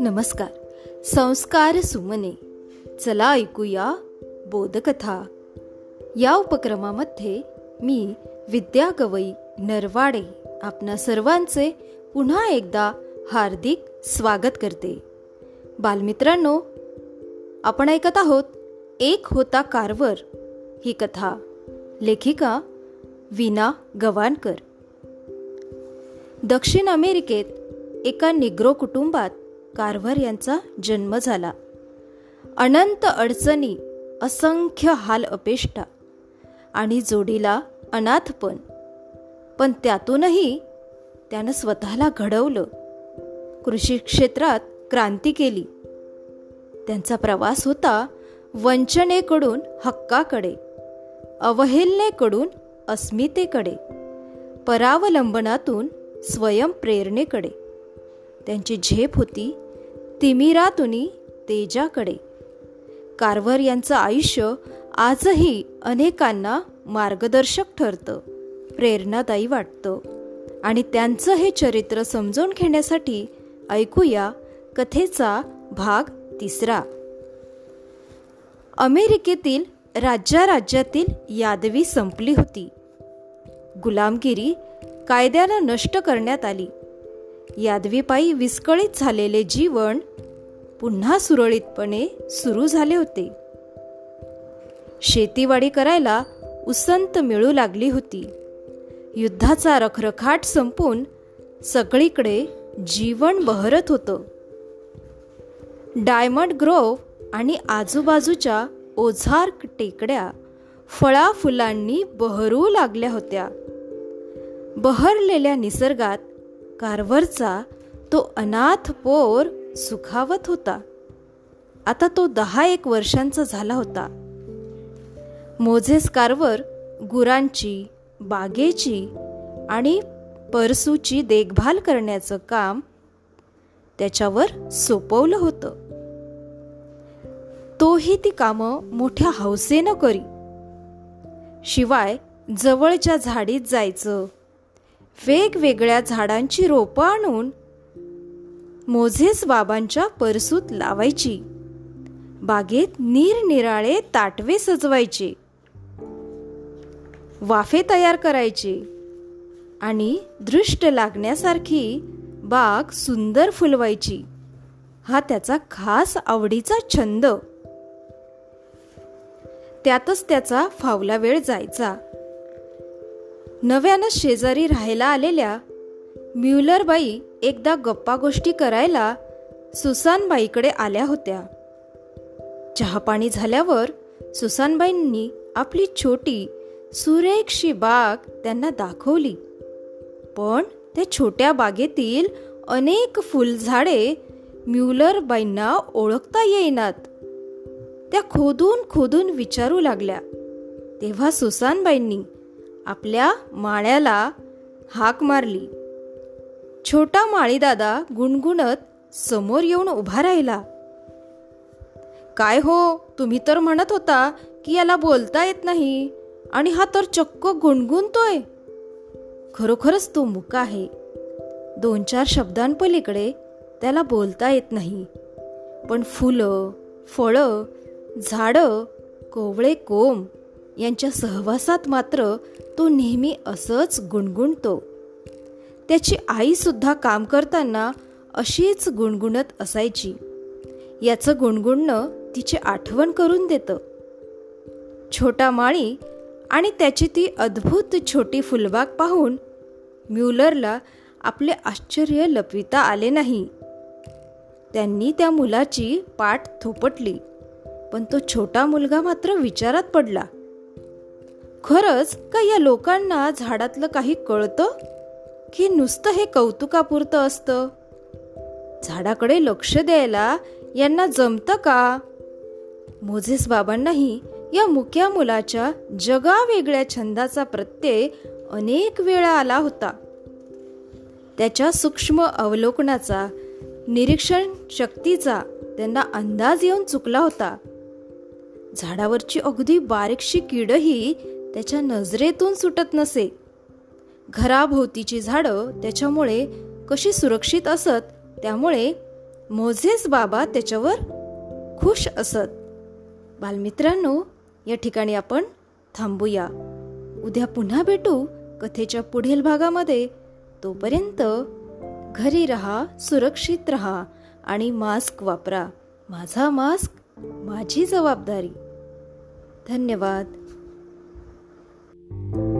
नमस्कार. संस्कार सुमने. चला ऐकूया बोधकथा. या उपक्रमामध्ये मी विद्या गवई नरवाडे आपणा सर्वांचे पुन्हा एकदा हार्दिक स्वागत करते. बालमित्रांनो आपण ऐकत आहोत एक होता कारवर ही कथा. लेखिका विना गवानकर दक्षिण अमेरिकेत एका निग्रो कुटुंबात कारभार यांचा जन्म झाला. अनंत अडचणी असंख्य हाल अपेष्टा आणि जोडीला अनाथपण पण त्यातूनही त्यानं स्वतःला घडवलं. कृषी क्षेत्रात क्रांती केली. त्यांचा प्रवास होता वंचनेकडून हक्काकडे अवहेलनेकडून अस्मितेकडे परावलंबनातून स्वयंप्रेरणेकडे. त्यांची झेप होती तिमिरातुनी तेजाकडे. कारवर यांचं आयुष्य आजही अनेकांना मार्गदर्शक ठरतं प्रेरणादायी वाटतं. आणि त्यांचं हे चरित्र समजून घेण्यासाठी ऐकूया कथेचा भाग तिसरा. अमेरिकेतील राज्या राज्यातील यादवी संपली होती. गुलामगिरी कायद्याला नष्ट करण्यात आली. यादवीपायी विस्कळीत झालेले जीवन पुन्हा सुरळीतपणे सुरू झाले होते. शेतीवाडी करायला उसंत मिळू लागली होती. युद्धाचा रखरखाट संपून सगळीकडे जीवन बहरत होतं. डायमंड ग्रोव्ह आणि आजूबाजूच्या ओझार्क टेकड्या फळाफुलांनी बहरू लागल्या होत्या. बहरलेल्या निसर्गात कारवरचा तो अनाथ पोर सुखावत होता. आता तो दहा एक वर्षांचा झाला होता. मोझेस कारवर गुरांची बागेची आणि परसूची देखभाल करण्याचं काम त्याच्यावर सोपवलं होतं. तोही ती कामं मोठ्या हौसेनं करी. शिवाय जवळच्या झाडीत जायचं वेगवेगळ्या झाडांची रोपं आणून मोझेस बाबांच्या परसूत लावायची. बागेत निरनिराळे ताटवे सजवायचे. वाफे तयार करायचे. आणि दृष्ट लागण्यासारखी बाग सुंदर फुलवायची. हा त्याचा खास आवडीचा छंद. त्यातच त्याचा फावला वेळ जायचा. नव्यानं शेजारी राहायला आलेल्या म्युलरबाई एकदा गप्पा गोष्टी करायला सुसानबाईकडे आल्या होत्या. चहापाणी झाल्यावर सुसानबाईंनी आपली छोटी सुरेखशी बाग त्यांना दाखवली. पण त्या छोट्या बागेतील अनेक फुलझाडे म्युलरबाईंना ओळखता येईनात. त्या खोदून खोदून विचारू लागल्या. तेव्हा सुसानबाईंनी आपल्या माळ्याला हाक मारली. छोटा माळीदादा गुणगुणत समोर येऊन उभा राहिला. काय हो तुम्ही तर म्हणत होता की याला बोलता येत नाही आणि हा तर चक्क गुणगुणतोय. खरोखरच तो मुका आहे. दोन चार शब्दांपलीकडे त्याला बोलता येत नाही. पण फुलं फळं झाडं कोवळे कोंब यांच्या सहवासात मात्र तो नेहमी असंच गुणगुणतो. त्याची आईसुद्धा काम करताना अशीच गुणगुणत असायची. याचं गुणगुणणं तिची आठवण करून देतं. छोटा माळी आणि त्याची ती अद्भुत छोटी फुलबाग पाहून म्युलरला आपले आश्चर्य लपविता आले नाही. त्यांनी त्या मुलाची पाठ थोपटली पण तो छोटा मुलगा मात्र विचारात पडला. खरंच का या लोकांना झाडातलं काही कळतं? की नुसतं हे कौतुकापुरतं असतं? झाडाकडे लक्ष द्यायला यांना जमतं का? मोझेस बाबांनाही या मुक्या मुलाच्या जगावेगळ्या छंदाचा प्रत्यय अनेक वेळा आला होता. त्याच्या सूक्ष्म अवलोकनाचा निरीक्षण शक्तीचा त्यांना अंदाज येऊन चुकला होता. झाडावरची अगदी बारीकशी किडही त्याच्या नजरेतून सुटत नसे. घराभोवतीची झाडं त्याच्यामुळे कशी सुरक्षित असत त्यामुळे मोझेस बाबा त्याच्यावर खुश असत. बालमित्रांनो या ठिकाणी आपण थांबूया. उद्या पुन्हा भेटू कथेच्या पुढील भागामध्ये. तोपर्यंत घरी रहा सुरक्षित रहा आणि मास्क वापरा. माझा मास्क माझी जबाबदारी. धन्यवाद. Thank you.